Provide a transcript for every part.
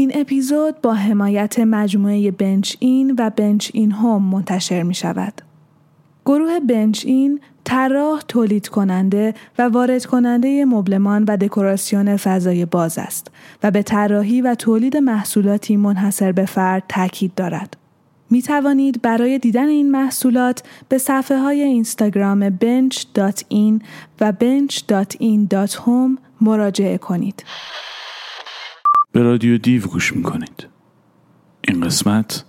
این اپیزود با حمایت مجموعه بنچ این و بنچ این هوم منتشر می شود. گروه بنچ این طراح تولید کننده و وارد کننده مبلمان و دکوراسیون فضای باز است و به طراحی و تولید محصولاتی منحصر به فرد تاکید دارد. می توانید برای دیدن این محصولات به صفحه های اینستاگرام bench.in و bench.in.home مراجعه کنید. به رادیو دیو گوش می کنید. این قسمت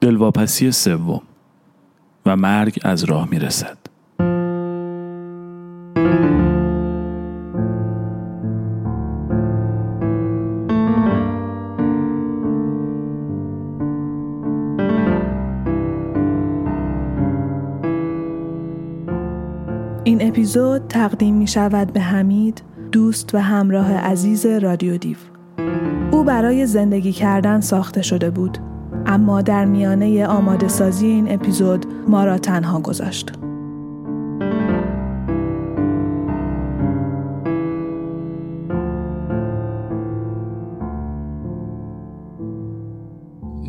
دلواپسی سوم و مرگ از راه می رسد. این اپیزود تقدیم می شود به حمید دوست و همراه عزیز رادیو دیو برای زندگی کردن ساخته شده بود اما در میانه آماده سازی این اپیزود ما را تنها گذاشت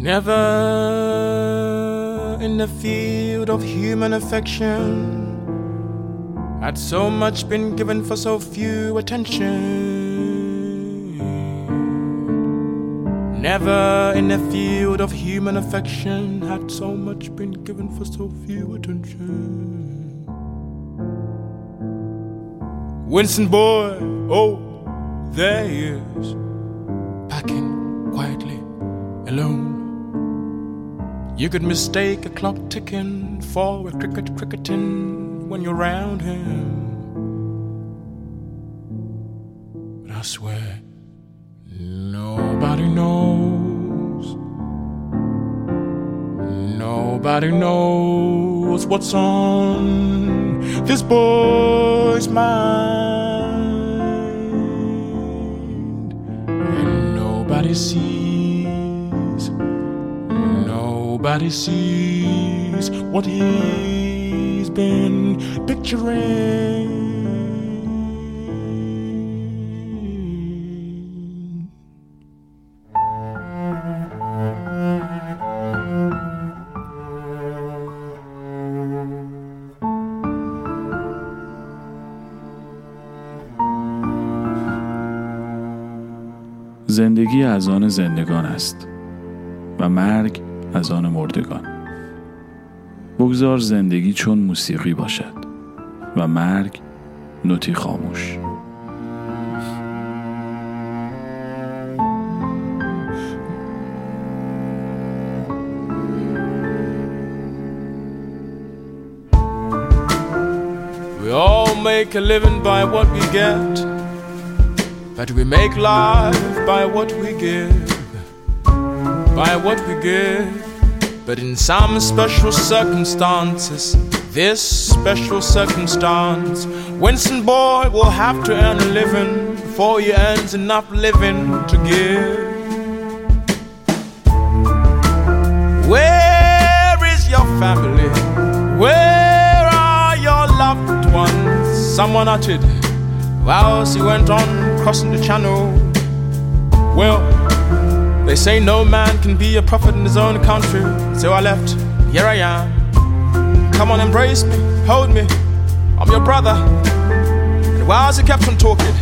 Never in the field of human affection Had so much been given for so few attention. Never in the field of human affection had so much been given for so few attention. Winston boy, oh, there he is, packing quietly, alone. You could mistake a clock ticking for a cricket cricketing when you're around him. But I swear, nobody knows. Nobody knows what's on this boy's mind. And nobody sees, nobody sees what he's been picturing. زندگی از آن زندگان است و مرگ از آن مردگان. بگذار زندگی چون موسیقی باشد و مرگ نوتی خاموش. We all make a living by what we get, but we make life by what we give, by what we give. But in some special circumstances, this special circumstance, Winston Boy will have to earn a living before he earns enough living to give. Where is your family? Where are your loved ones? Someone uttered whilst he went on crossing the channel. Well, they say no man can be a prophet in his own country. So I left, here I am. Come on, embrace me, hold me. I'm your brother. And whilst he kept on talking,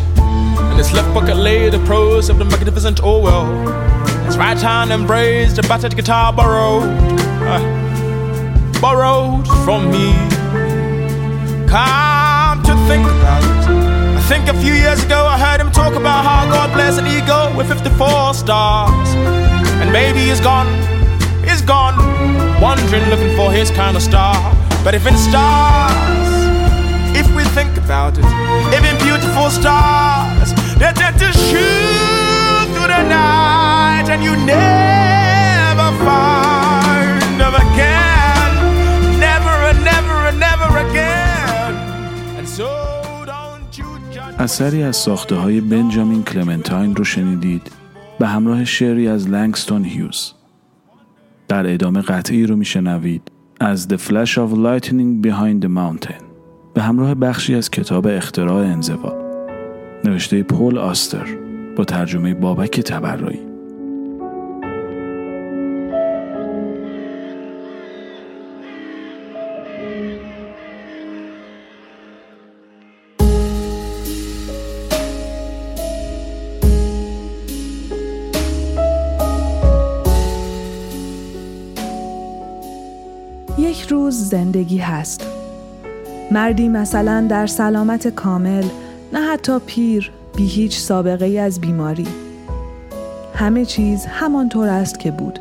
in his left pocket lay the prose of the magnificent Orwell. His right hand embraced the battered guitar borrowed, uh, borrowed from me. Come think a few years ago I heard him talk about how God bless an eagle with 54 stars. And maybe he's gone, he's gone, wandering looking for his kind of star. But if in stars, if we think about it, in beautiful stars, they're dead to shoot through the night and you never find اثری از ساخته های بنجامین کلمنتاین رو شنیدید به همراه شعری از لنگستون هیوز. در ادامه قطعی رو میشنوید از The Flash of Lightning Behind the Mountain به همراه بخشی از کتاب اختراع انزوا نوشته پول آستر با ترجمه بابک تبرایی زندگی هست. مردی مثلا در سلامت کامل نه حتی پیر بی هیچ سابقه ای از بیماری. همه چیز همانطور است که بود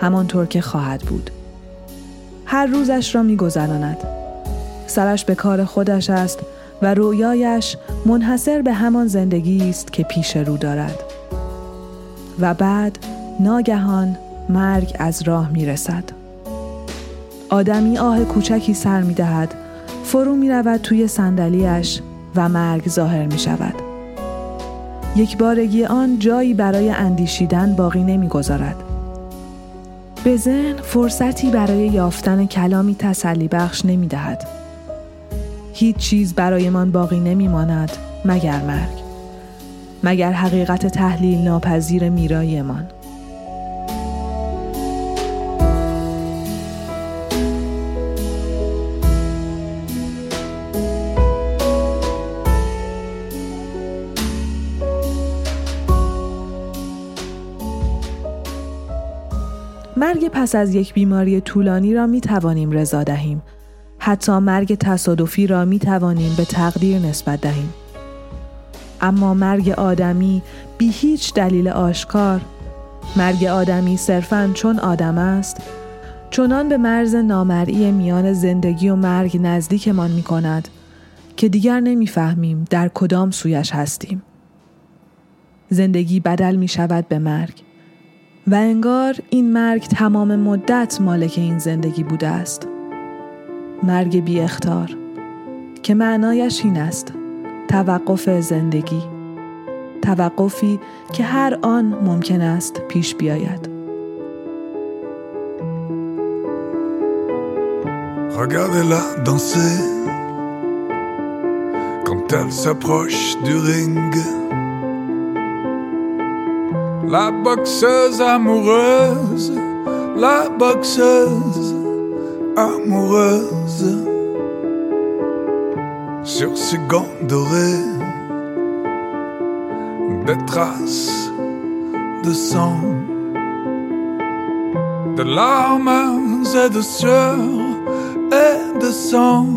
همانطور که خواهد بود. هر روزش را میگذراند. سرش به کار خودش است و رویایش منحصر به همان زندگی است که پیش رو دارد. و بعد ناگهان مرگ از راه می رسد. آدمی آه کوچکی سر می دهد فرو می رود توی صندلیاش و مرگ ظاهر می شود. یک بارگی آن جایی برای اندیشیدن باقی نمی گذارد. به ذهن فرصتی برای یافتن کلامی تسلی بخش نمی دهد. هیچ چیز برایمان باقی نمی ماند مگر مرگ. مگر حقیقت تحلیل ناپذیر میرایمان. پس از یک بیماری طولانی را می توانیم رضا دهیم. حتی مرگ تصادفی را می توانیم به تقدیر نسبت دهیم. اما مرگ آدمی بی هیچ دلیل آشکار مرگ آدمی صرفاً چون آدم است چنان به مرز نامرئی میان زندگی و مرگ نزدیکمان می کند که دیگر نمی‌فهمیم در کدام سویش هستیم. زندگی بدل می شود به مرگ. و انگار این مرگ تمام مدت مالک این زندگی بوده است. مرگ بی اختار که معنایش این است. توقف زندگی توقفی که هر آن ممکن است پیش بیاید. Regardez-la danser. Quand elle s'approche du ring. La boxeuse amoureuse, la boxeuse amoureuse, sur ses gants dorés, des traces de sang, de larmes et de sueur, et de sang,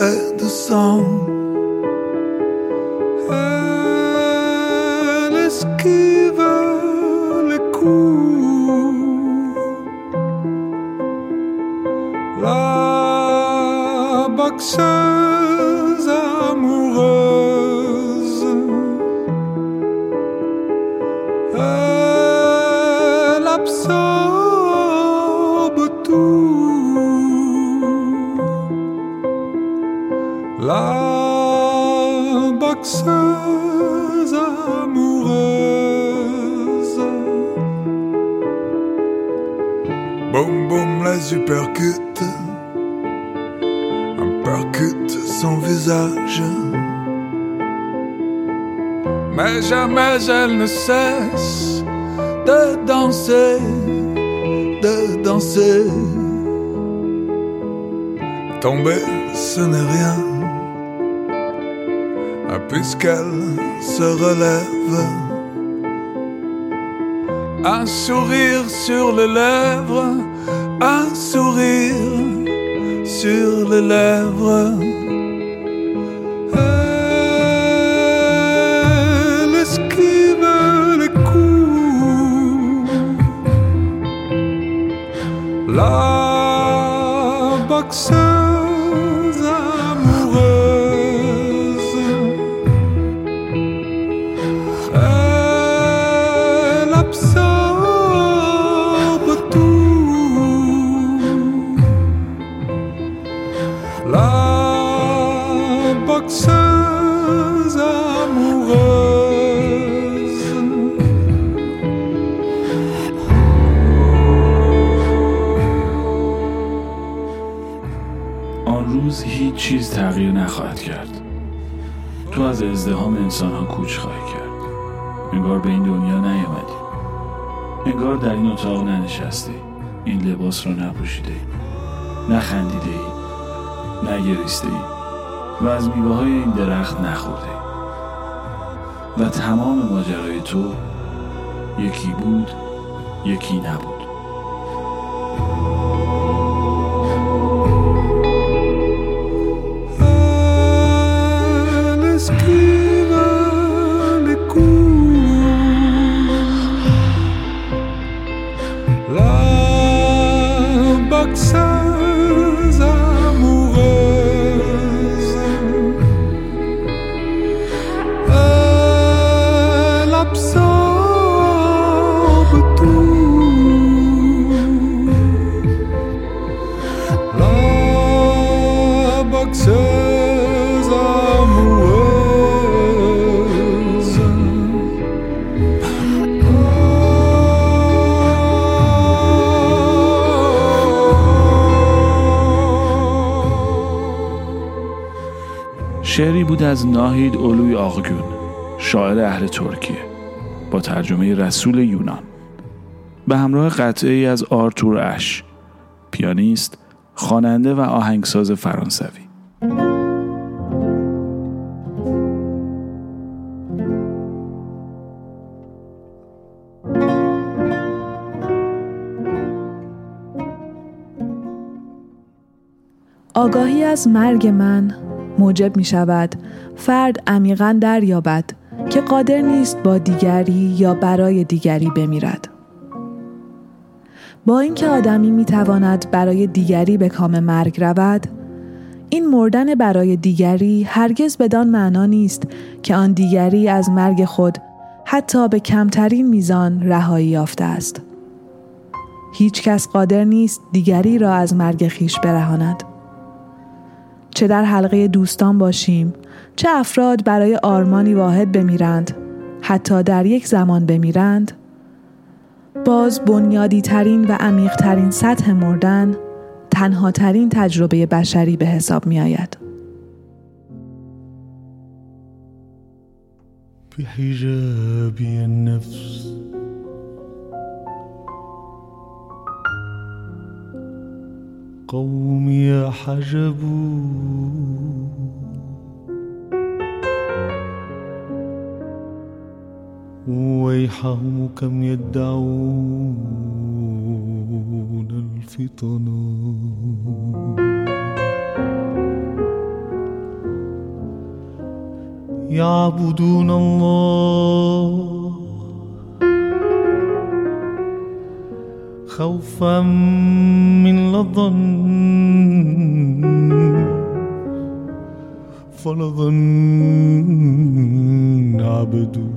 et de sang. Boxeuse amoureuse. Elle absorbe tout. La boxeuse amoureuse. Boum boum, les uppercuts. Mais jamais elle ne cesse de danser, de danser. Tomber, ce n'est rien, ah, puisqu'elle se relève. Un sourire sur les lèvres, un sourire sur les lèvres. Love Boxer. چیز تغییر نخواهد کرد. تو از ازدهام انسان ها کوچ خواهی کرد. انگار به این دنیا نیامدی. انگار در این اتاق ننشسته این لباس رو نپوشیده نخندیده ای نگریسته ای و از میوه های این درخت نخورده. و تمام ماجرای تو یکی بود یکی نبود. از ناهید اولوی آقگون شاعر اهل ترکیه با ترجمه رسول یونان. به همراه قطعه از آرتور اش پیانیست خواننده و آهنگساز فرانسوی. آگاهی از مرگ من موجب می شود فرد عمیقا دریابد که قادر نیست با دیگری یا برای دیگری بمیرد. با اینکه آدمی می تواند برای دیگری به کام مرگ رود، این مردن برای دیگری هرگز بدان معنا نیست که آن دیگری از مرگ خود حتی به کمترین میزان رهایی یافته است. هیچ کس قادر نیست دیگری را از مرگ خیش برهاند. چه در حلقه دوستان باشیم چه افراد برای آرمانی واحد بمیرند حتی در یک زمان بمیرند باز بنیادی ترین و عمیق ترین سطح مردن تنها ترین تجربه بشری به حساب می آید. قومي حجبوا. ويحهم كم يدعون الفطن يعبدون الله خوفا من لظن فلظن عبدوا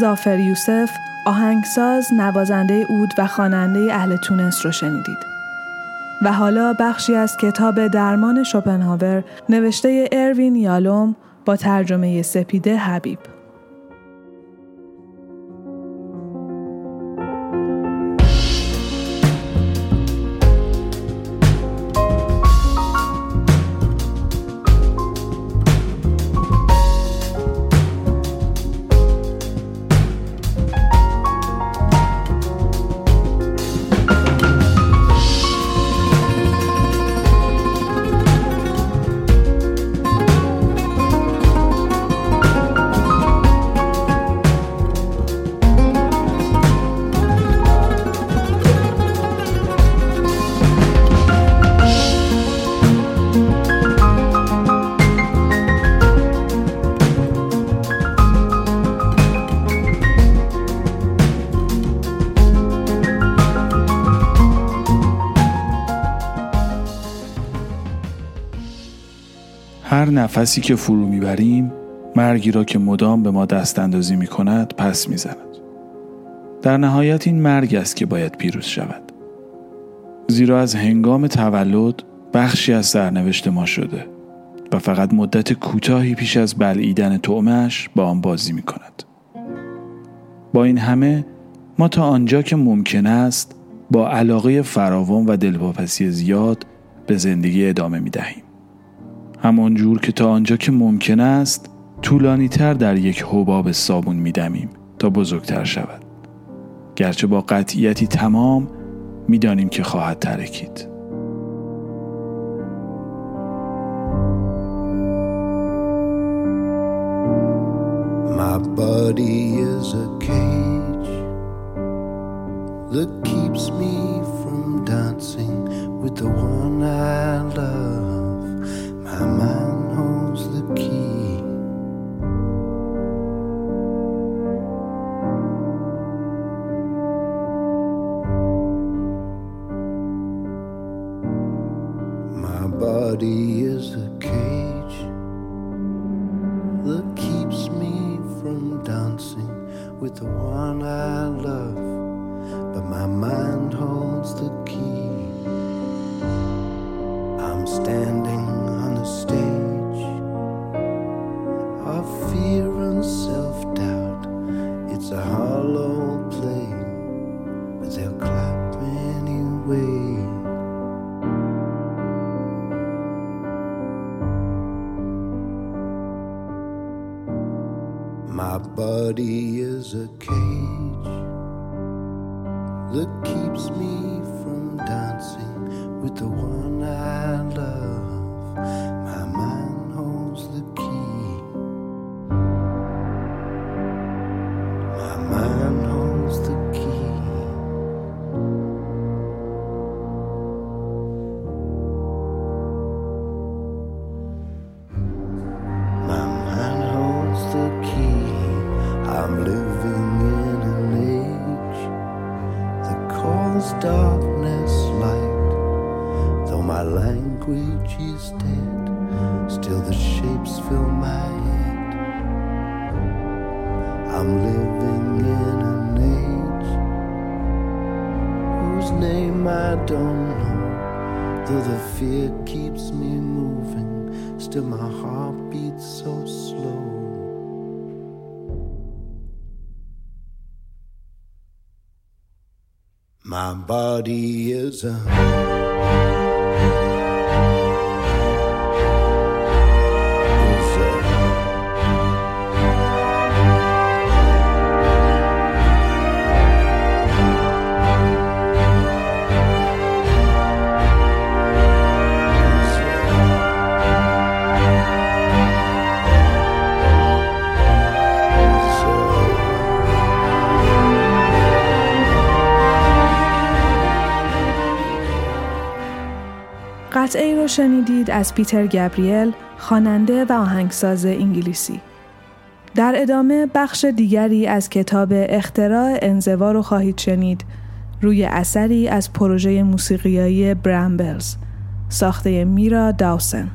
زافر یوسف آهنگساز، نوازنده اود و خواننده اهل تونس رو شنیدید. و حالا بخشی از کتاب درمان شوپنهاور نوشته اروین یالوم با ترجمه سپیده حبیب. نفسی که فرو می‌بریم مرگی را که مدام به ما دست اندازی می کند پس می زند. در نهایت این مرگ است که باید پیروز شود. زیرا از هنگام تولد بخشی از سرنوشت ما شده و فقط مدت کوتاهی پیش از بلعیدن تعمش با آن بازی می کند. با این همه ما تا آنجا که ممکن است با علاقه فراوان و دلواپسی زیاد به زندگی ادامه می دهیم. همان جور که تا آنجا که ممکن است طولانی تر در یک حباب صابون می دمیم تا بزرگتر شود. گرچه با قطعیتی تمام می‌دانیم که خواهد ترکید. My body is a cage that keeps me from dancing with the one I love. 慢慢 don't know. Though the fear keeps me moving, still my heart beats so slow. My body is a رو شنیدید از پیتر گبریل خواننده و آهنگساز انگلیسی. در ادامه بخش دیگری از کتاب اختراع انزوا رو خواهید شنید روی اثری از پروژه موسیقیایی برامبلز ساخته میرا داوسن.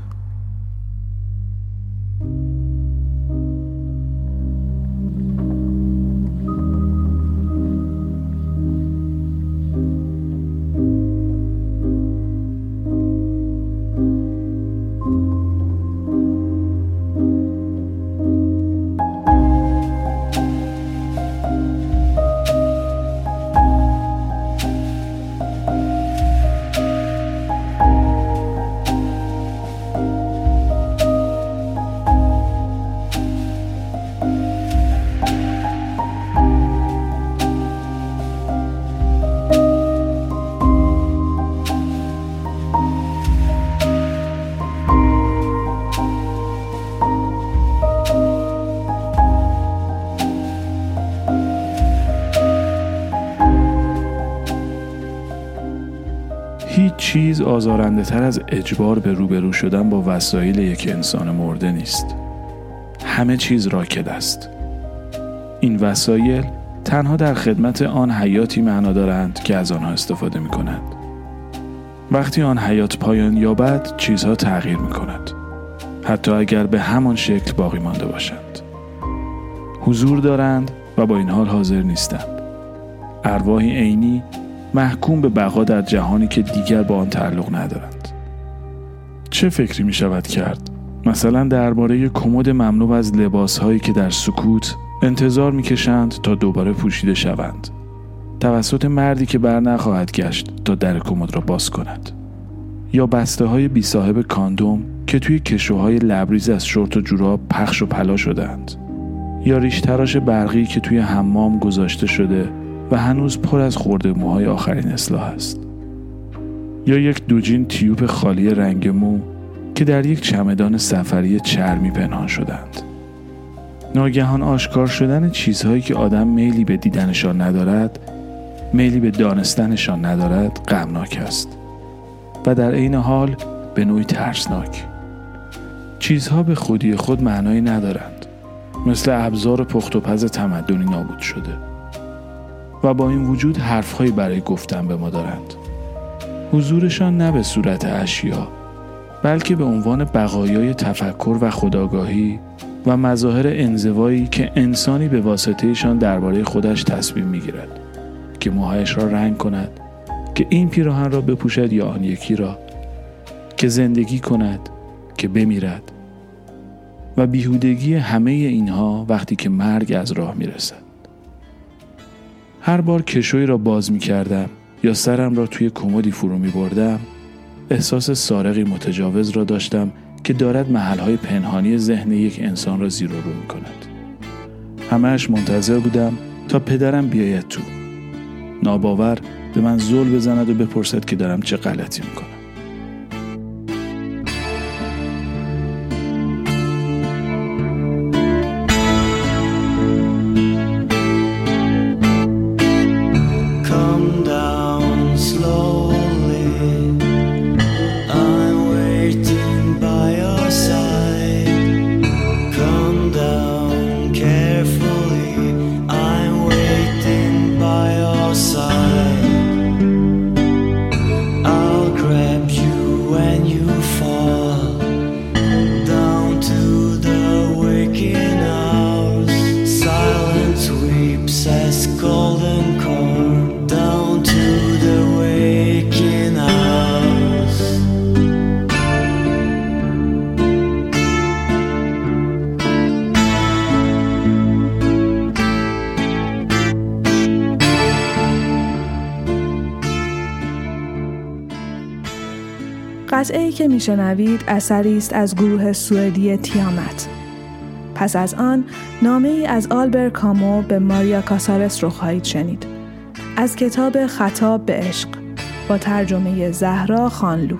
آزارنده تر از اجبار به روبرو شدن با وسایل یک انسان مرده نیست. همه چیز راکد است. این وسایل تنها در خدمت آن حیاتی معنا دارند که از آنها استفاده می کند. وقتی آن حیات پایان یابد چیزها تغییر می کند. حتی اگر به همان شکل باقی مانده باشند. حضور دارند و با این حال حاضر نیستند. ارواحی عینی محکوم به بقا در جهانی که دیگر با آن تعلق ندارند. چه فکری می شود کرد؟ مثلا درباره کمد مملو از لباسهایی که در سکوت انتظار می‌کشند تا دوباره پوشیده شوند توسط مردی که بر نخواهد گشت تا در کمد را باز کند یا بسته های بی صاحب کاندوم که توی کشوهای لبریز از شورت و جوراب پخش و پلا شدند یا ریش تراش برقی که توی حمام گذاشته شده و هنوز پر از خورده موهای آخرین اصلاح است. یا یک دوجین تیوب خالی رنگ مو که در یک چمدان سفری چرمی پنهان شدند. ناگهان آشکار شدن چیزهایی که آدم میلی به دیدنشان ندارد میلی به دانستنشان ندارد غمناک است و در عین حال به نوعی ترسناک. چیزها به خودی خود معنایی ندارند مثل ابزار پخت و پز تمدنی نابود شده. و با این وجود حرفهایی برای گفتن به ما دارند. حضورشان نه به صورت اشیا بلکه به عنوان بقایای تفکر و خداگاهی و مظاهر انزوایی که انسانی به واسطهشان درباره خودش تصمیم می‌گیرد که موهایش را رنگ کند که این پیراهن را بپوشد یا آن یکی را که زندگی کند که بمیرد. و بیهودگی همه اینها وقتی که مرگ از راه می‌رسد. هر بار کشوی را باز می کردم یا سرم را توی کمدی فرو می بردم احساس سارقی متجاوز را داشتم که دارد محلهای پنهانی ذهن یک انسان را زیر رو می کند همهش منتظر بودم تا پدرم بیاید تو. ناباور به من زل بزند و بپرسد که دارم چه غلطی می‌کنم. میشنوید اثری است از گروه سوئدی تیامت. پس از آن نامه ای از آلبر کامو به ماریا کاسارس رو خواهید شنید. از کتاب خطاب به عشق با ترجمه زهرا خانلو.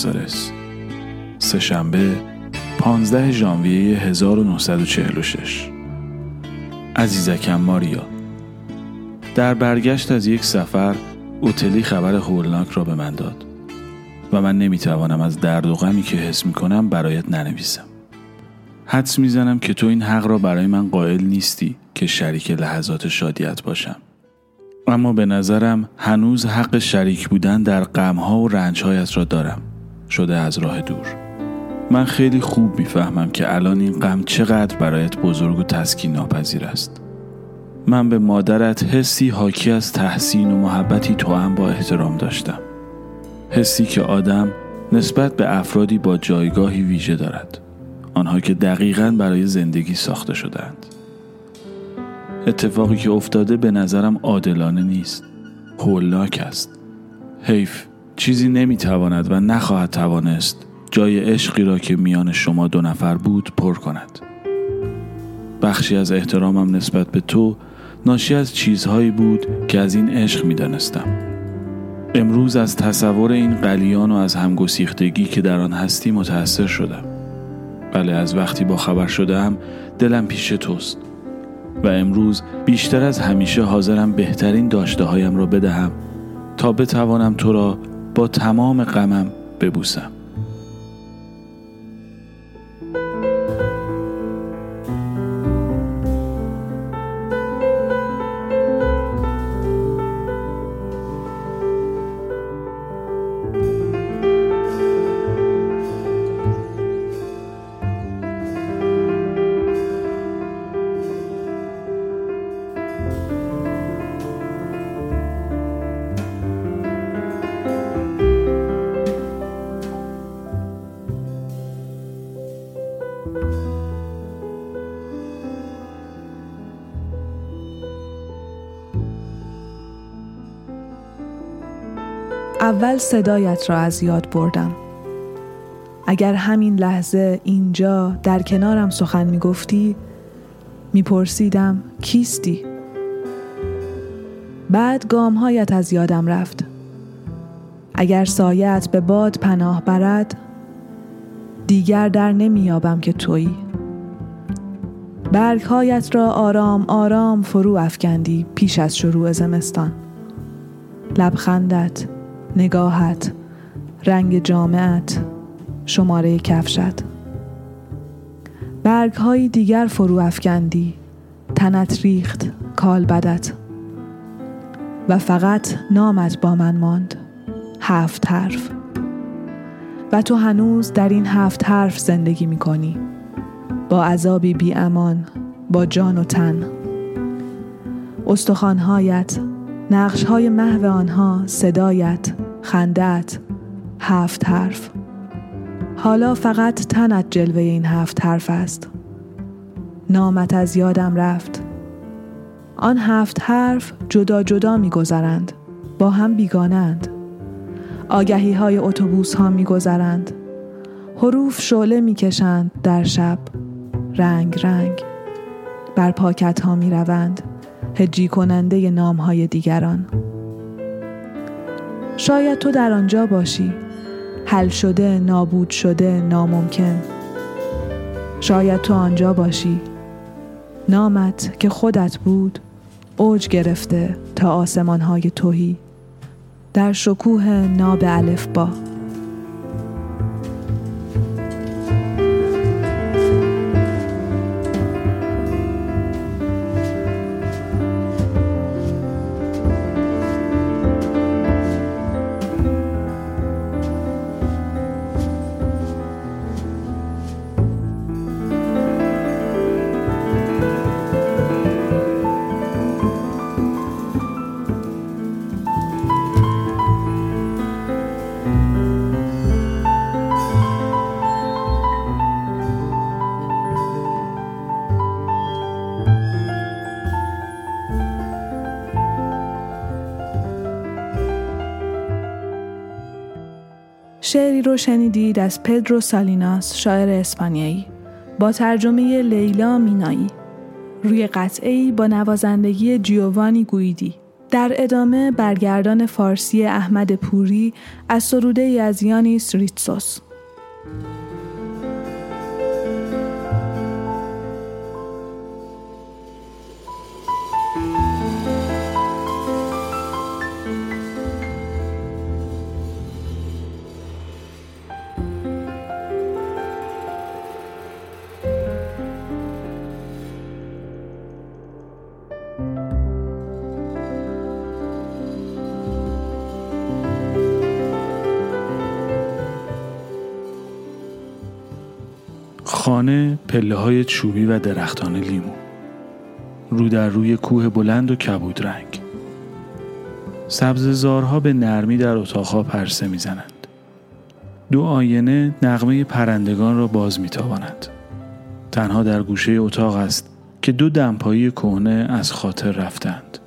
کاسارس سهشنبه 15 ژانویه 1946 عزیزکم ماریا در برگشت از یک سفر اوتلی خبر هولناک را به من داد و من نمی‌توانم از درد و غمی که حس می‌کنم برایت ننویسم. حدس می‌زنم که تو این حق را برای من قائل نیستی که شریک لحظات شادیت باشم. اما به نظرم هنوز حق شریک بودن در غمها و رنجهایت را دارم. شده از راه دور. من خیلی خوب می‌فهمم که الان این غم چقدر برایت بزرگ و تسکین ناپذیر است. من به مادرت حسی حاکی از تحسین و محبتی تو هم با احترام داشتم. حسی که آدم نسبت به افرادی با جایگاهی ویژه دارد. آنها که دقیقا برای زندگی ساخته شدهاند. اتفاقی که افتاده به نظرم عادلانه نیست. هولناک است. حیف. چیزی نمی‌تواند و نخواهد توانست جای عشقی را که میان شما دو نفر بود پر کند. بخشی از احترامم نسبت به تو ناشی از چیزهایی بود که از این عشق می‌دانستم. امروز از تصور این قلیان و از همگسیختگی که در آن هستی متأثر شدم. بله از وقتی با خبر شدم دلم پیش توست و امروز بیشتر از همیشه حاضرم بهترین داشته هایم را بدهم تا بتوانم تو را با تمام غمم ببوسم. اول صدایت را از یاد بردم. اگر همین لحظه اینجا در کنارم سخن می گفتی می پرسیدم کیستی؟ بعد گامهایت از یادم رفت. اگر سایت به باد پناه برد دیگر در نمیابم که تویی. برگهایت را آرام آرام فرو افکندی پیش از شروع زمستان. لبخندت نگاهت رنگ جامعت شماره کفشت. برگ های دیگر فرو افکندی تنت ریخت کال بدت. و فقط نامت با من ماند هفت حرف. و تو هنوز در این هفت حرف زندگی می کنی با عذابی بی امان با جان و تن. استخوانهایت نقش های محو آنها صدایت. خندت هفت حرف. حالا فقط تنت جلوه این هفت حرف است. نامت از یادم رفت. آن هفت حرف جدا جدا میگذرند. با هم بیگانند آگهی های اتوبوس ها میگذرند. حروف شعله می‌کشند در شب. رنگ رنگ. بر پاکت ها می روند هجی کننده نام های دیگران. شاید تو در آنجا باشی. حل شده نابود شده ناممکن. شاید تو آنجا باشی. نامت که خودت بود اوج گرفته تا آسمان های توهی. در شکوه ناب الف با. شنیدید از پدرو سالیناس شاعر اسپانیایی. با ترجمه لیلا مینایی. روی قطعی با نوازندگی جیووانی گویدی. در ادامه برگردان فارسی احمد پوری از سروده ای از خانه پله های چوبی و درختان لیمو. رو در روی کوه بلند و کبود رنگ. زارها به نرمی در اتاقها پرسه می‌زنند. دو آینه نغمه پرندگان را باز می‌تواند تنها در گوشه اتاق است که دو دمپایی کهنه از خاطر رفتند.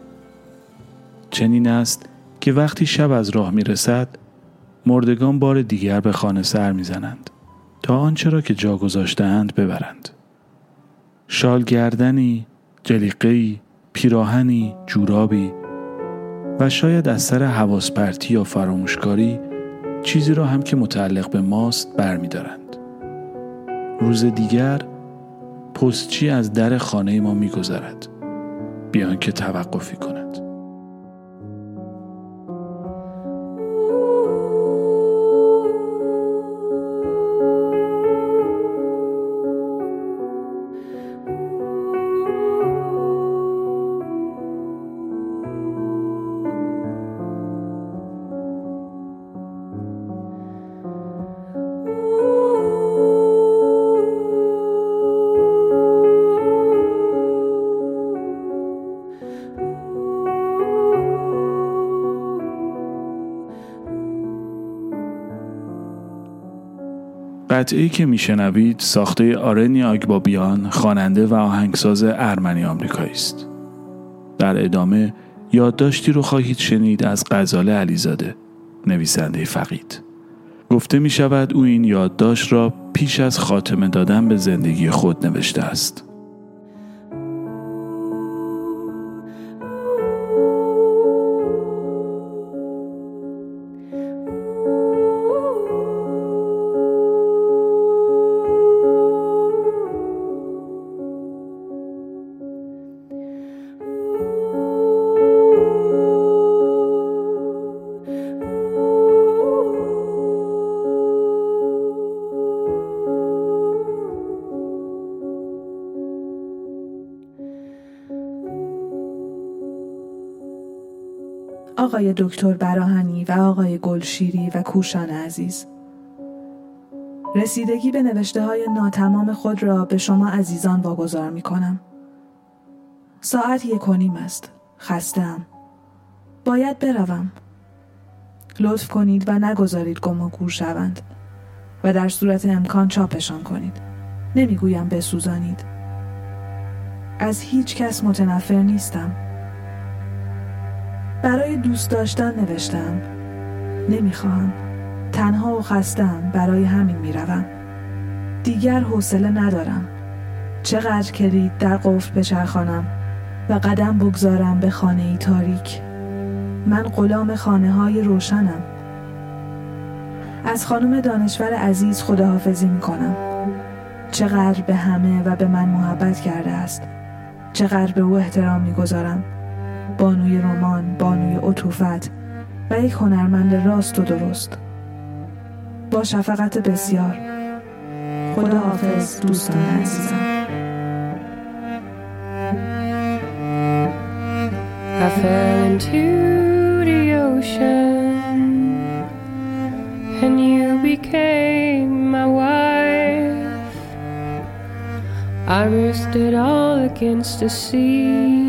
چنین است که وقتی شب از راه می‌رسد مردگان بار دیگر به خانه سر می‌زنند. تا آنچه را که جا گذاشتهاند ببرند. شال گردنی جلیقهی پیراهنی جورابی و شاید از سر حواس پرتی یا فراموشکاری چیزی را هم که متعلق به ماست برمیدارند. روز دیگر پستچی از در خانه ما میگذرد. بیان که توقفی کند. قطعی که میشنوید ساخته آرنی آگبابیان خواننده و آهنگساز ارمنی آمریکایی است. در ادامه یادداشتی رو خواهید شنید از غزال علیزاده نویسنده فقید. گفته می شود او این یادداشت را پیش از خاتمه دادن به زندگی خود نوشته است. آقای دکتر براهنی و آقای گلشیری و کوشان عزیز رسیدگی به نوشته های ناتمام خود را به شما عزیزان واگذار می کنم. ساعت یک و نیم است. خستم. باید بروم. لطف کنید و نگذارید گم و گور شوند و در صورت امکان چاپشان کنید. نمی‌گویم بسوزانید. از هیچ کس متنفر نیستم. برای دوست داشتن نوشتم. نمی‌خواهم. تنها و خستم برای همین می‌روم. دیگر حوصله ندارم. چقدر کلید در قفل بچرخانم و قدم بگذارم به خانه ای تاریک. من غلام خانه های روشنم. از خانم دانشور عزیز خداحافظی می کنم چقدر به همه و به من محبت کرده است. چقدر به او احترام می‌گذارم. بانوی رمان، بانوی عطوفت و یک هنرمند راست و درست با شفقت بسیار خدا حافظ دوستان عزیزم I fell into the ocean and you became my wife. I it all against the sea.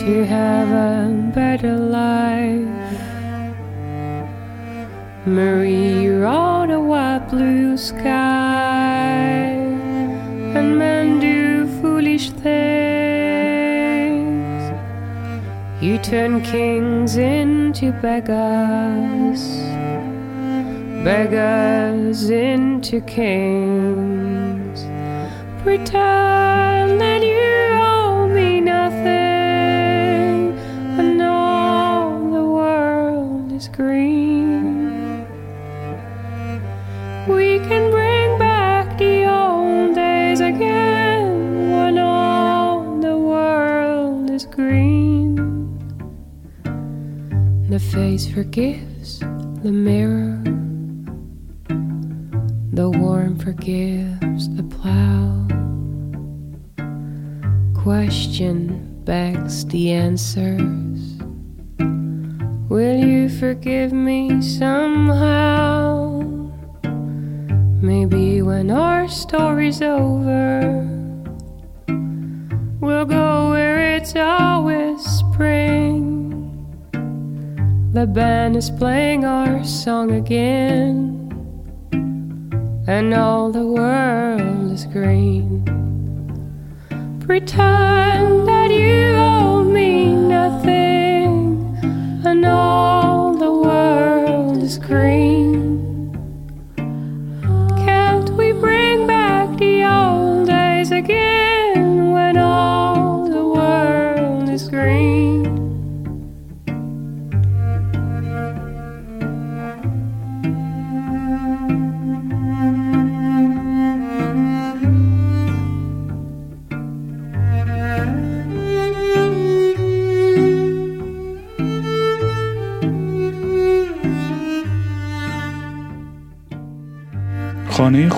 To have a better life. Marie, you're on a white blue sky, and men do foolish things. You turn kings into beggars, beggars into kings. Pretend that you green. We can bring back the old days again when all the world is green. The face forgives the mirror, the worm forgives the plow. Question begs the answers. Will you forgive me somehow? Maybe when our story's over, we'll go where it's always spring. The band is playing our song again, and all the world is green. Pretend that you cream.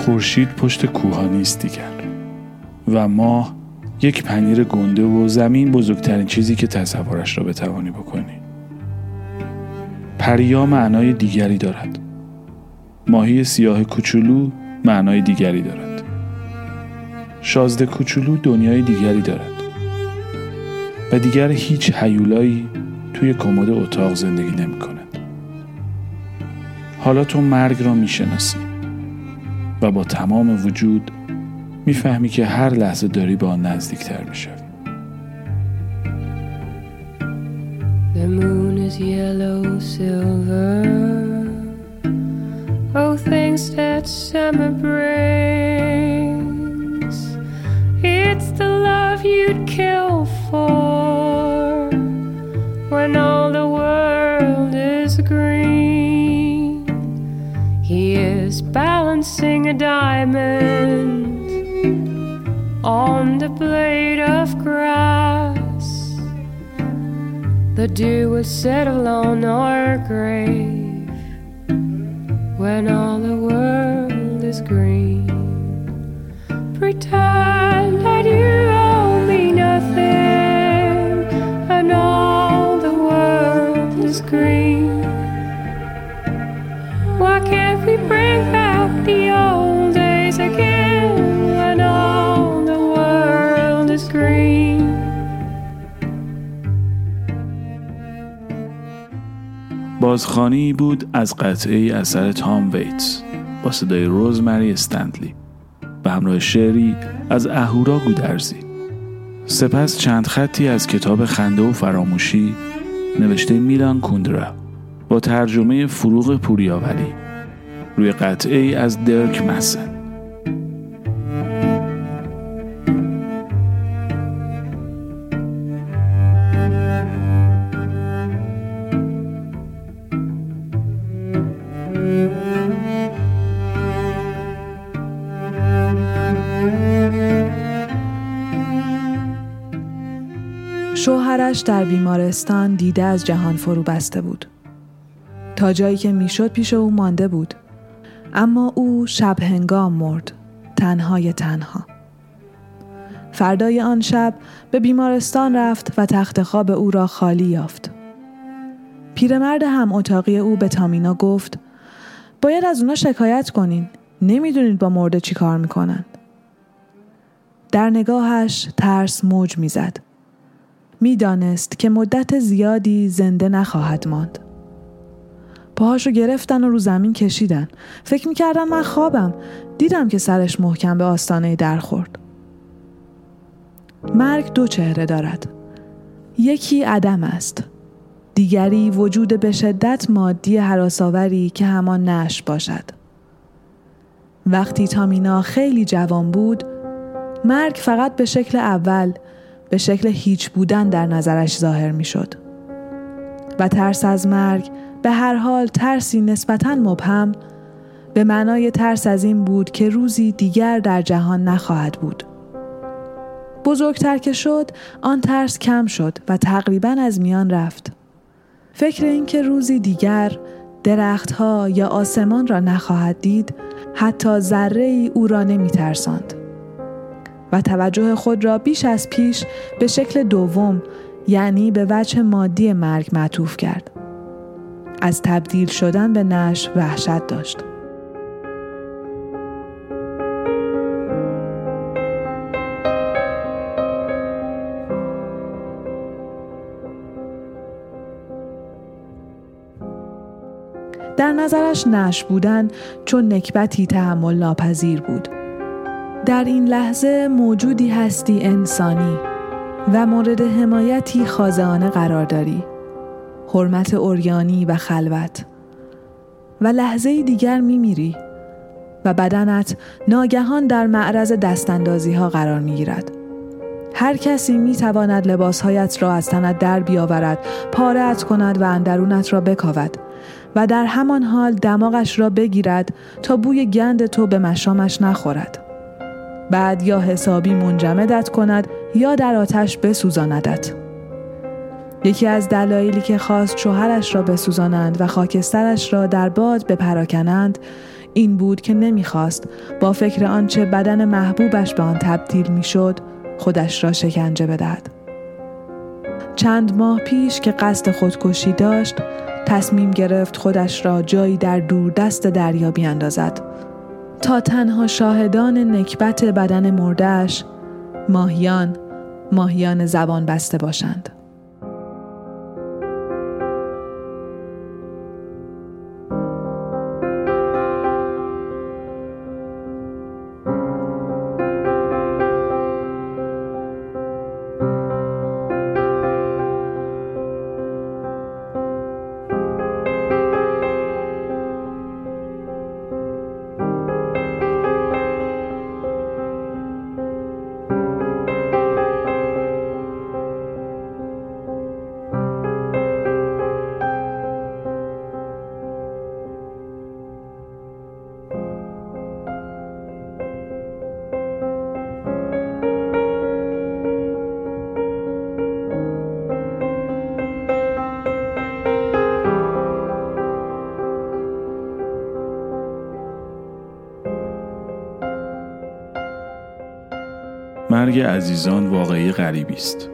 خورشید پشت کوها نیست دیگر. و ماه یک پنیر گنده و زمین بزرگترین چیزی که تصورش را بتوانی بکنی. پریا معنای دیگری دارد. ماهی سیاه کوچولو معنای دیگری دارد. شازده کوچولو دنیای دیگری دارد. و دیگر هیچ حیولایی توی کمد اتاق زندگی نمی کند. حالا تو مرگ را می‌شناسی و با تمام وجود می‌فهمی که هر لحظه داری به آن نزدیکتر می‌شوی The moon is yellow silver. Oh, things that summer brings. It's the love you'd kill for when all the world is green. He is balancing diamond on the blade of grass. The dew will settle on our grave when all the world is green. Pretend that you owe me nothing and all the world is green. Why can't we bring back بازخانی بود از قطعه اثر تام ویتس با صدای روزمری استندلی و همراه شعری از اهورا گودرزی. سپس چند خطی از کتاب خنده و فراموشی نوشته میلان کوندرا با ترجمه فروغ پوریاولی روی قطعه از درک مسن شوهرش در بیمارستان دیده از جهان فرو بسته بود. تا جایی که می‌شد پیش او مانده بود. اما او شب هنگام مرد. تنهای تنها. فردای آن شب به بیمارستان رفت و تخت خواب او را خالی یافت. پیرمرد هم اتاقی او به تامینا گفت باید از اونا شکایت کنین. نمی‌دونید با مرده چی کار می‌کنن. در نگاهش ترس موج می‌زد. می‌دانست که مدت زیادی زنده نخواهد ماند. پاهاشو گرفتن و رو زمین کشیدن. فکر می‌کردن من خوابم. دیدم که سرش محکم به آستانه در خورد. مرگ دو چهره دارد. یکی عدم است. دیگری وجود به شدت مادی حراساوری که همان نش باشد. وقتی تامینا خیلی جوان بود، مرگ فقط به شکل اول به شکل هیچ بودن در نظرش ظاهر می شد. و ترس از مرگ به هر حال ترسی نسبتاً مبهم به معنای ترس از این بود که روزی دیگر در جهان نخواهد بود. بزرگتر که شد آن ترس کم شد و تقریبا از میان رفت. فکر این که روزی دیگر درختها یا آسمان را نخواهد دید حتی ذره ای او را نمی ترساند. و توجه خود را بیش از پیش به شکل دوم یعنی به وجه مادی مرگ معطوف کرد. از تبدیل شدن به نش وحشت داشت. در نظرش نش بودن چون نکبتی تحمل ناپذیر بود. در این لحظه موجودی هستی انسانی و مورد حمایتی خازانه قرار داری. حرمت اوریانی و خلوت و لحظه دیگر میمیری و بدنت ناگهان در معرض دستاندازی ها قرار می گیرد. هر کسی می تواند لباسهایت را از تنت در بیاورد، پارت کند و اندرونت را بکاود و در همان حال دماغش را بگیرد تا بوی گند تو به مشامش نخورد. بعد یا حسابی منجمدت کند یا در آتش بسوزاندت. یکی از دلایلی که خواست شوهرش را بسوزانند و خاکسترش را در باد بپراکنند این بود که نمی‌خواست با فکر آنچه بدن محبوبش به آن تبدیل می‌شد خودش را شکنجه بدهد. چند ماه پیش که قصد خودکشی داشت تصمیم گرفت خودش را جایی در دوردست دریا بیاندازد تا تنها شاهدان نکبت بدن مردهش ماهیان ماهیان زبان بسته باشند. مرگ عزیزان واقعی غریبی است.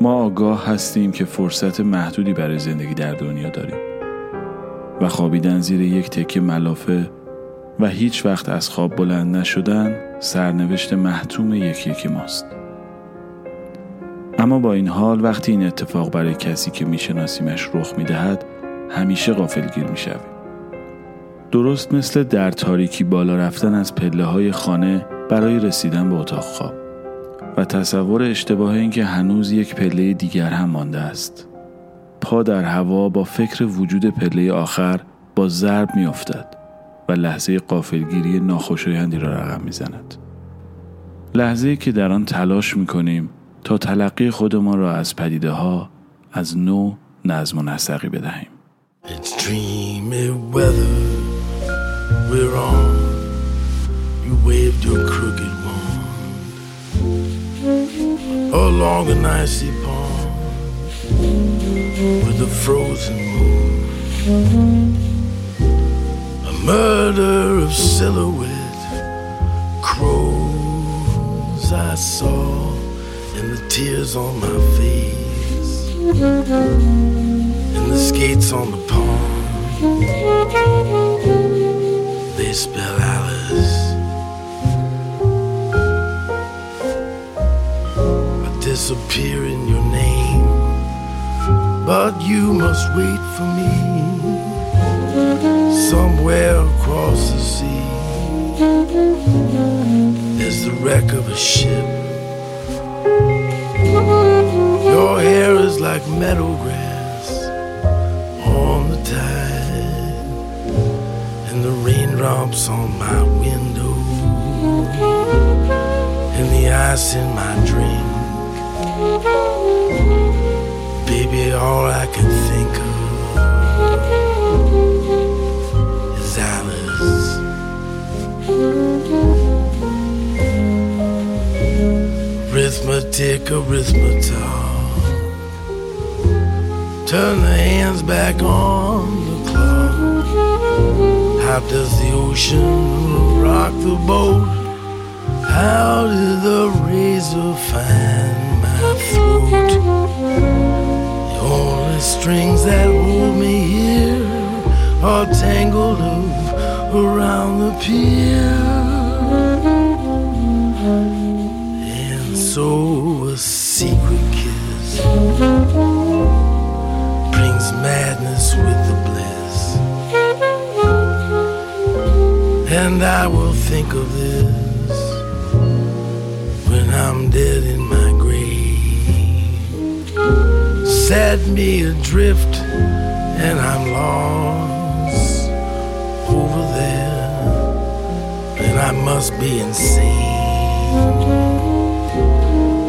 ما آگاه هستیم که فرصت محدودی برای زندگی در دنیا داریم و خوابیدن زیر یک تکه ملافه و هیچ وقت از خواب بلند نشدن سرنوشت محتوم یکی یکی ماست. اما با این حال وقتی این اتفاق برای کسی که میشناسیمش رخ می‌دهد همیشه غافلگیر می‌شویم. درست مثل در تاریکی بالا رفتن از پله های خانه برای رسیدن به اتاق خواب و تصور اشتباه این که هنوز یک پله دیگر هم مانده است. پا در هوا با فکر وجود پله آخر با ضرب می افتد و لحظه قافلگیری ناخوشایندی را رقم می زند. لحظه که در آن تلاش می کنیم تا تلقی خودمان را از پدیده ها از نو نظم و نسقی بدهیم. It's dreamy weather we're on. You waved your crooked along an icy pond with a frozen moon. A murder of silhouette crows I saw and the tears on my face and the skates on the pond. They spell Alice. Disappear in your name, but you must wait for me somewhere across the sea. There's the wreck of a ship. Your hair is like meadow grass on the tide, and the raindrops on my window, and the ice in my drink. Baby, all I can think of is Alice. Arithmetic, arithmetic. Turn the hands back on the clock. How does the ocean rock the boat? How did the razor find The only strings that hold me here are tangled up around the pier. And so a secret kiss brings madness with the bliss. And I will think of this when I'm dead in my. Set me adrift, and I'm lost over there. And I must be insane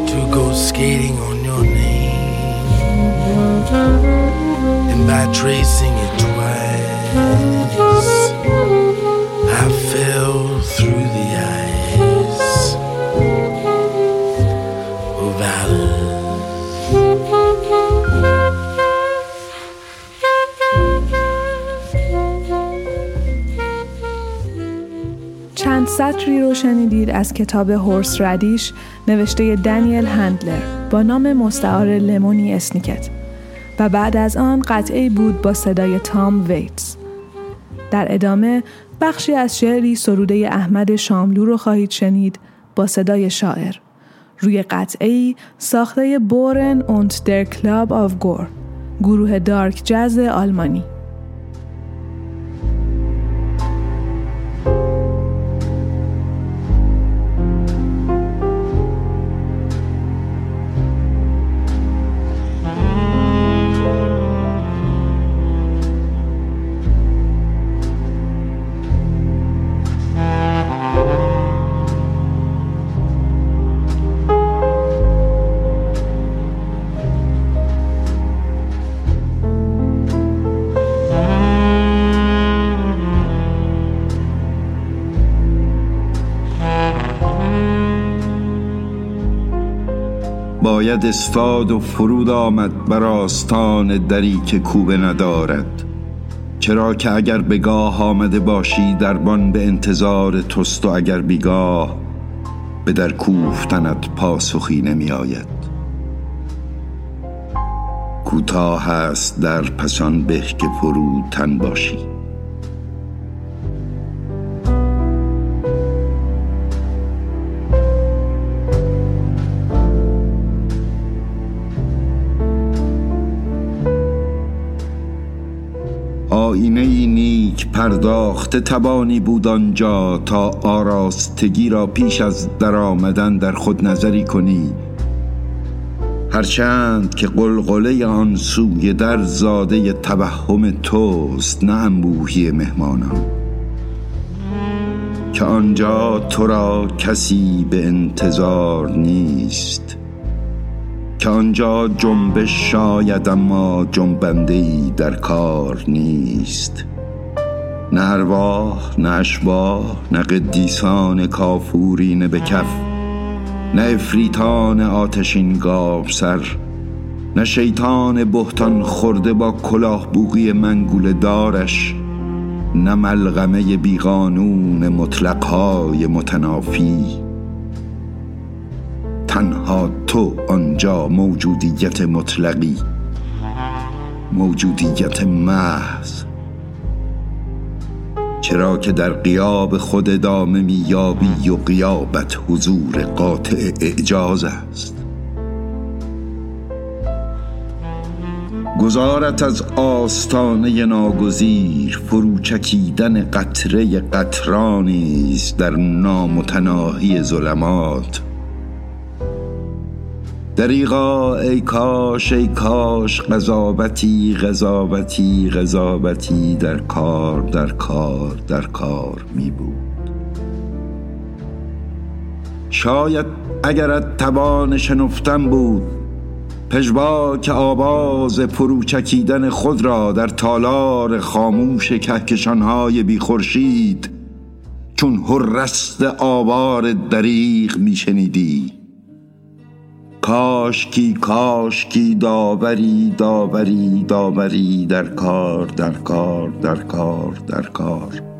to go skating on your name. And by tracing it سطری رو شنیدید از کتاب Horseradish نوشته دنیل هندلر با نام مستعار لمونی اسنیکت و بعد از آن قطعی بود با صدای تام ویتز. در ادامه بخشی از شعری سروده احمد شاملو رو خواهید شنید با صدای شاعر. روی قطعی ساخته Bohren und der Club of Gore گروه dark jazz آلمانی باید استاد و فرود آمد بر آستان دری که کوبه ندارد. چرا که اگر بگاه آمده باشی دربان به انتظار توست و اگر بیگاه به در کوفتنت پاسخی نمی آید کوتاه است در پسان به که فرود تن باشی. پرداخته توانی بود آنجا تا آراستگی را پیش از درآمدن در خود نظری کنی. هرچند که قلقله آن سوی در زاده توهم توست نه انبوهی مهمانان. که آنجا تو را کسی به انتظار نیست. که آنجا جنبش شاید اما جنبنده در کار نیست. نه ارواح نه اشباح نه قدیسان کافورین به کف نه افریتان آتشین گاب سر نه شیطان بهتان خورده با کلاه بوغی منگول دارش نه ملغمه بیقانون مطلقهای متنافی. تنها تو آنجا موجودیت مطلقی موجودیت محض. چرا که در قیاب خود ادامه میابی و قیابت حضور قاطع اعجاز است. گذارت از آستانه ناگزیر فروچکیدن قطره قطرانی است در نامتناهی ظلمات. دریغا ای کاش ای کاش قضاوتی قضاوتی قضاوتی در کار در کار در کار می بود. شاید اگرت توان شنفتن بود پژواک آواز پروچکیدن خود را در تالار خاموش کهکشانهای بی خورشید چون هرست آوار دریغ می شنیدی کاشکی کاشکی داوری داوری داوری در کار در کار در کار در کار.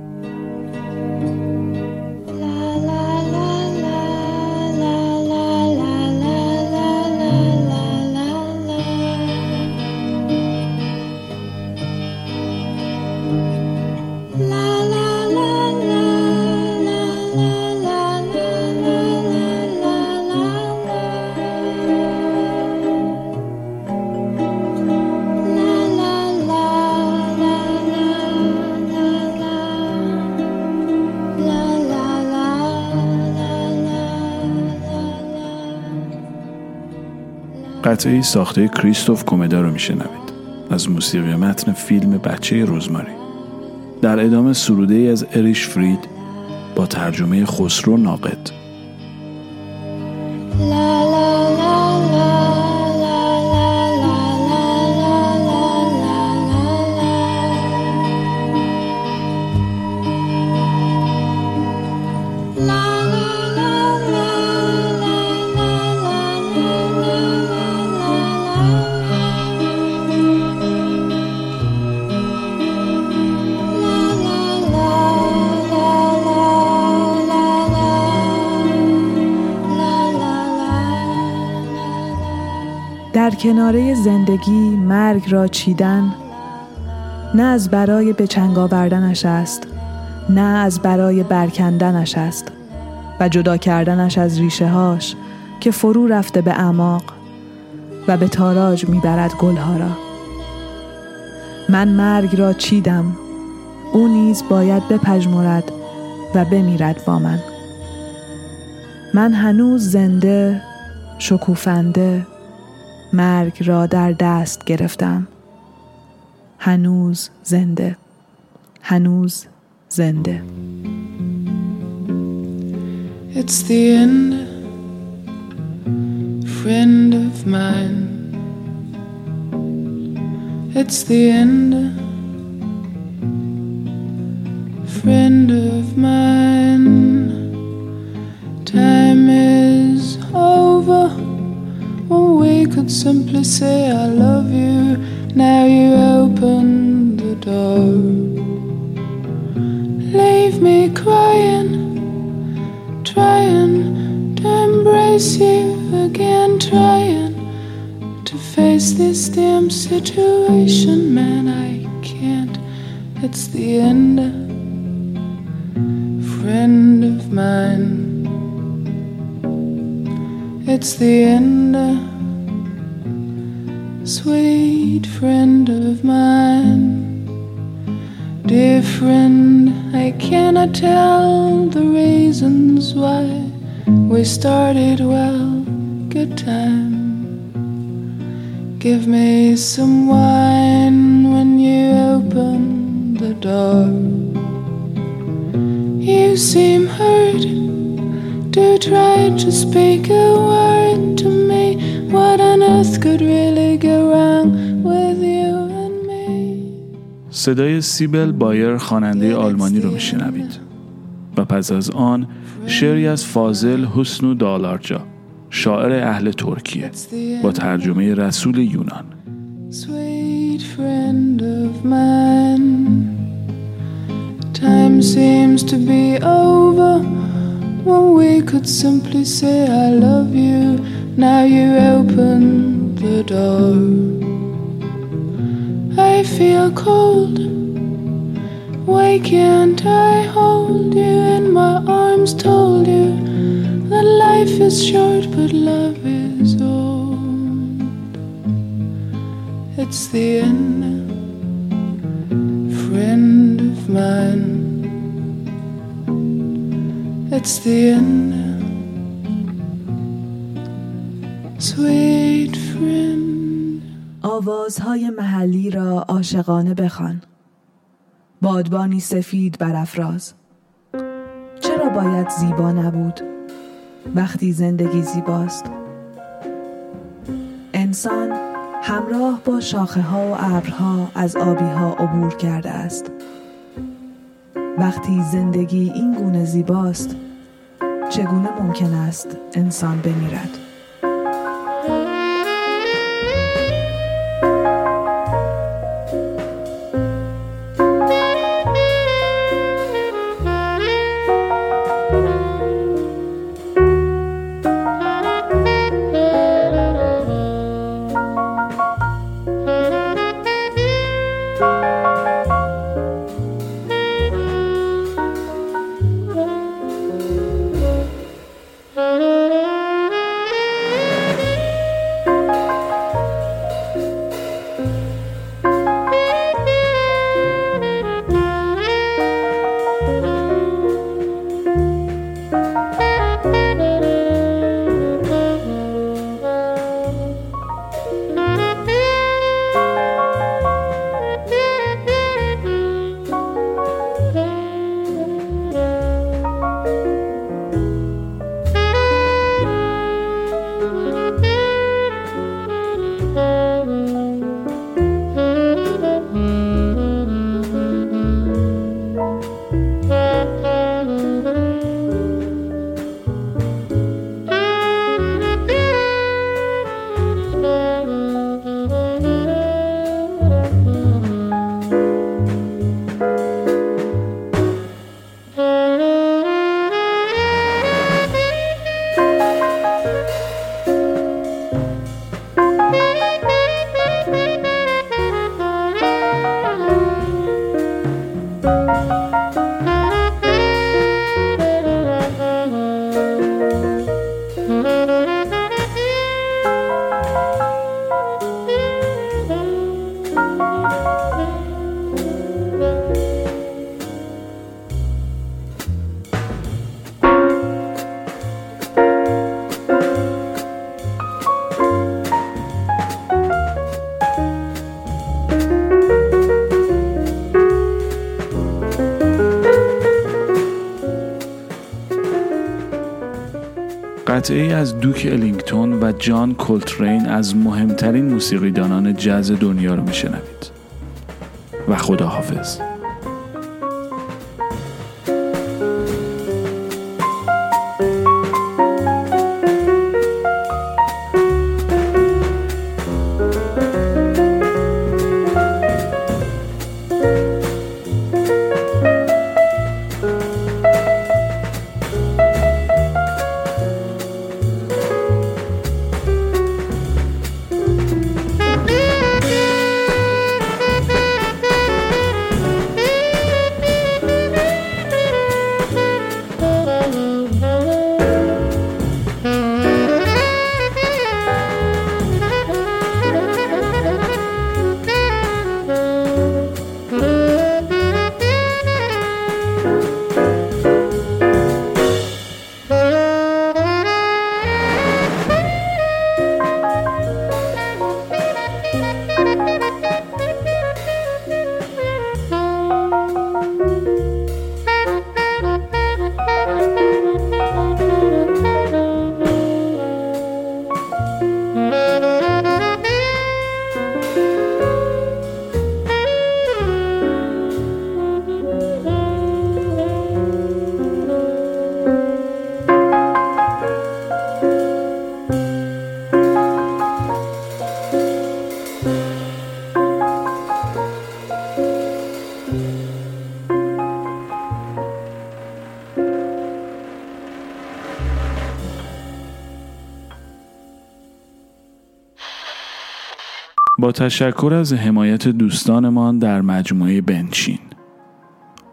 قطعی ساخته کریستوف کومدا رو میشنوید. از موسیقی متن فیلم بچه رزماری در ادامه سروده ای از اریش فرید با ترجمه خسرو ناقد. زندگی مرگ را چیدن نه از برای به چنگ آوردنش است نه از برای برکندنش است و جدا کردنش از ریشه هاش که فرو رفته به اعماق و به تاراج می‌برد گلها را. من مرگ را چیدم او نیز باید بپژمرد و بمیرد با من. من هنوز زنده شکوفنده مرگ را در دست گرفتم. هنوز زنده. هنوز زنده. It's the end, friend of mine. It's the end, simply say, I love you. Now you open the door. Leave me crying trying to embrace you again, trying to face this damn situation, man. I can't. It's the end, friend of mine. It's the end, friend of mine. Dear friend, I cannot tell the reasons why we started well. Good time. Give me some wine when you open the door. You seem hurt. Do try to speak a word to me. What on earth could really go wrong صدای سیبل بایر خواننده آلمانی رو میشنوید و پس از آن شعری از فاضل حسنو دالارجا شاعر اهل ترکیه با ترجمه رسول یونان. Now you open the door. I feel cold. Why can't I hold you in my arms? Told you that life is short, but love is old. It's the end, friend of mine. It's the end, آوازهای محلی را عاشقانه بخوان. بادبانی سفید برافراز. چرا باید زیبا نبود؟ وقتی زندگی زیباست. انسان همراه با شاخه ها و ابرها از آبی ها عبور کرده است. وقتی زندگی این گونه زیباست، چگونه ممکن است انسان بمیرد؟ قطعه از دوک الینگتون و جان کولترین از مهمترین موسیقیدانان جز دنیا رو میشنوید. و خداحافظ. تشکر از حمایت دوستانمان در مجموعه بنچین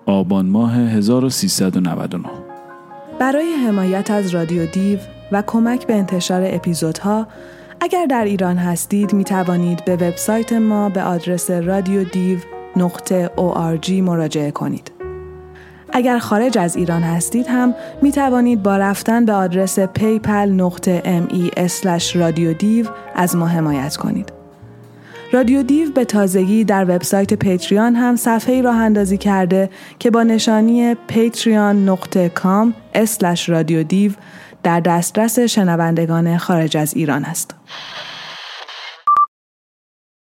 آبان ماه 1399 برای حمایت از رادیو دیو و کمک به انتشار اپیزودها اگر در ایران هستید می توانید به وبسایت ما به آدرس رادیو دیو نقطه ORG مراجعه کنید. اگر خارج از ایران هستید هم می توانید با رفتن به آدرس پیپل نقطه از ما حمایت کنید. رادیو دیو به تازگی در وبسایت پیتریان هم صفحه راه اندازی کرده که با نشانی patreon.com رادیو دیو در دسترس شنوندگان خارج از ایران است.